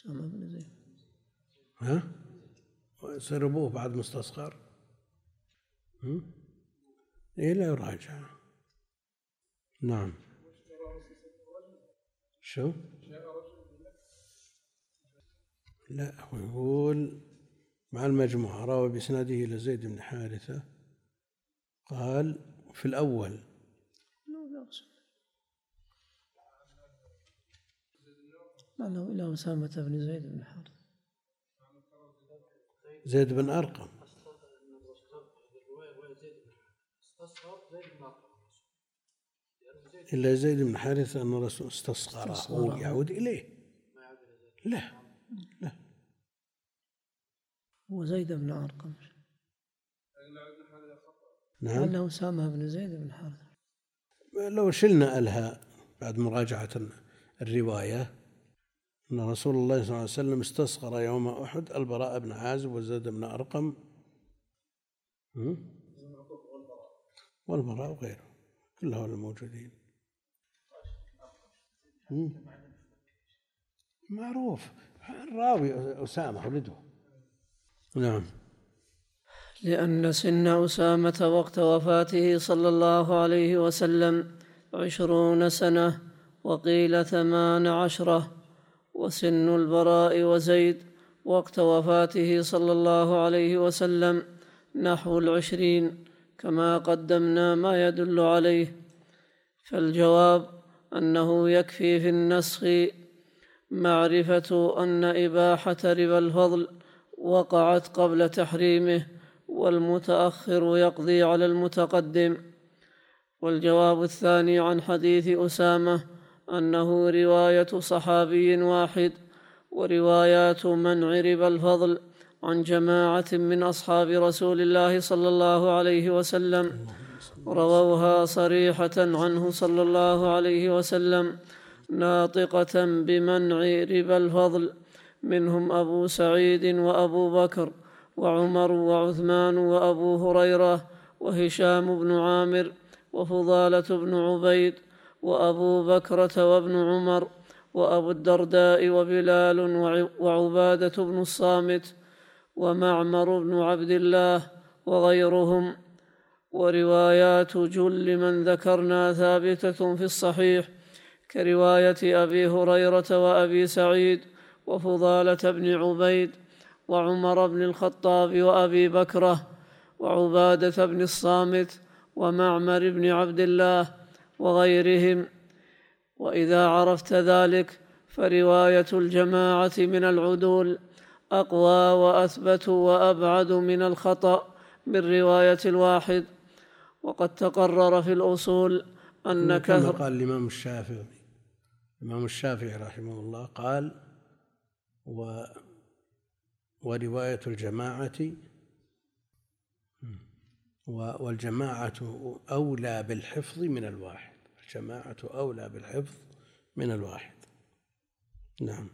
اسامه بن زيد ها؟ ابوه بعد مستصغر. إيه لا يراجع. نعم. شو؟ لا هو يقول مع المجموعة روى بإسناده إلى زيد بن حارثة قال في الأول لعله إلى أسامة بن زيد بن حارثة زيد بن أرقم. إلا زيد بن حارثة أن الرسول استصغره يعود إليه. لا لا. هو زيد بن أرقم. نعم. لعله أسامة بن زيد بن حارثة لو شلنا ألها بعد مراجعة الرواية أن رسول الله صلى الله عليه وسلم استصغر يوم أحد البراء بن عازب وزيد بن أرقم. والبراء وغيره كلهم الموجودين. معروف. الراوي أسامة ولده. نعم. لأن سن أسامة وقت وفاته صلى الله عليه وسلم عشرون سنة وقيل ثمان عشرة. وسن البراء وزيد وقت وفاته صلى الله عليه وسلم نحو العشرين كما قدمنا ما يدل عليه. فالجواب أنه يكفي في النسخ معرفة أن إباحة ربا الفضل وقعت قبل تحريمه والمتأخر يقضي على المتقدم. والجواب الثاني عن حديث أسامة أنه رواية صحابي واحد وروايات منع ربا الفضل عن جماعة من أصحاب رسول الله صلى الله عليه وسلم. رووها صريحة عنه صلى الله عليه وسلم ناطقة بمنع ربا الفضل. منهم أبو سعيد وأبو بكر وعمر وعثمان وأبو هريرة وهشام بن عامر وفضالة بن عبيد وأبو بكرة وابن عمر وأبو الدرداء وبلال وعبادة بن الصامت ومعمر بن عبد الله وغيرهم. وروايات جل من ذكرنا ثابتة في الصحيح كرواية أبي هريرة وأبي سعيد وفضالة بن عبيد وعمر بن الخطاب وأبي بكرة وعبادة بن الصامت ومعمر بن عبد الله وغيرهم. وإذا عرفت ذلك فرواية الجماعة من العدول أقوى وأثبت وأبعد من الخطأ من رواية الواحد. وقد تقرر في الأصول أن كما قال الإمام الشافعي. الإمام الشافعي رحمه الله قال و ورواية الجماعة والجماعة أولى بالحفظ من الواحد. الجماعة أولى بالحفظ من الواحد. نعم.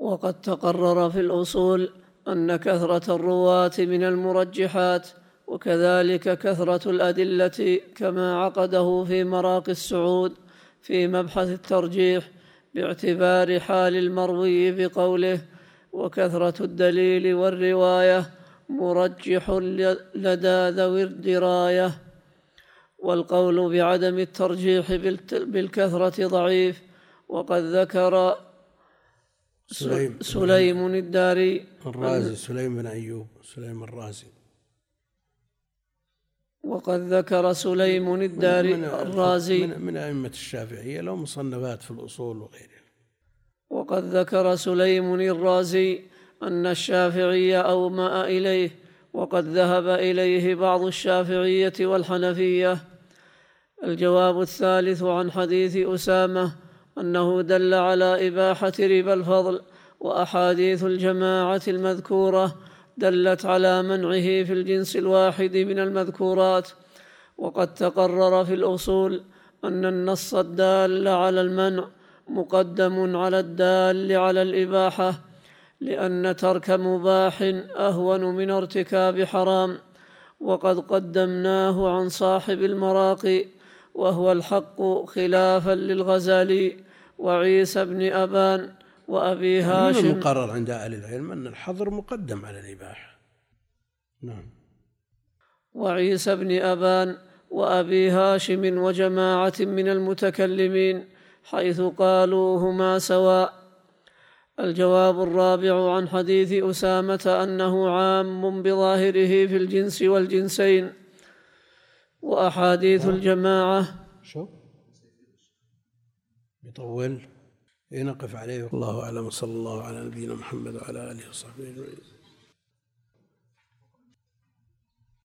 وقد تقرر في الأصول أن كثرة الرواة من المرجحات وكذلك كثرة الأدلة كما عقده في مراقي السعود في مبحث الترجيح باعتبار حال المروي بقوله وكثرة الدليل والرواية مرجح لدى ذوي الدراية والقول بعدم الترجيح بالكثرة ضعيف. وقد ذكر سليم, سليم الداري الرازي سليم بن أيوب سليم الرازي. وقد ذكر سليم الداري من الرازي من, من أئمة الشافعية له مصنفات في الأصول وغيرها. وقد ذكر سليم الرازي أن الشافعي أومأ إليه. وقد ذهب إليه بعض الشافعية والحنفية الجواب الثالث عن حديث أسامة أنه دل على إباحة ربا الفضل وأحاديث الجماعة المذكورة دلت على منعه في الجنس الواحد من المذكورات. وقد تقرر في الأصول أن النص الدال على المنع مقدم على الدال على الإباحة لأن ترك مباح أهون من ارتكاب حرام. وقد قدمناه عن صاحب المراقي وهو الحق خلافا للغزالي وعيسى بن أبان وأبي من هاشم. المقرر عند أهل العلم أن الحظر مقدم على الإباحة؟ نعم. وعيسى بن أبان وأبي هاشم وجماعة من المتكلمين حيث قالوا هما سواء. الجواب الرابع عن حديث أسامة أنه عام بظاهره في الجنس والجنسين. وأحاديث الجماعة. شو؟ يطول. إيه نقف عليه. والله أعلم. صلى الله على نبينا محمد وعلى آله وصحبه أجمعين.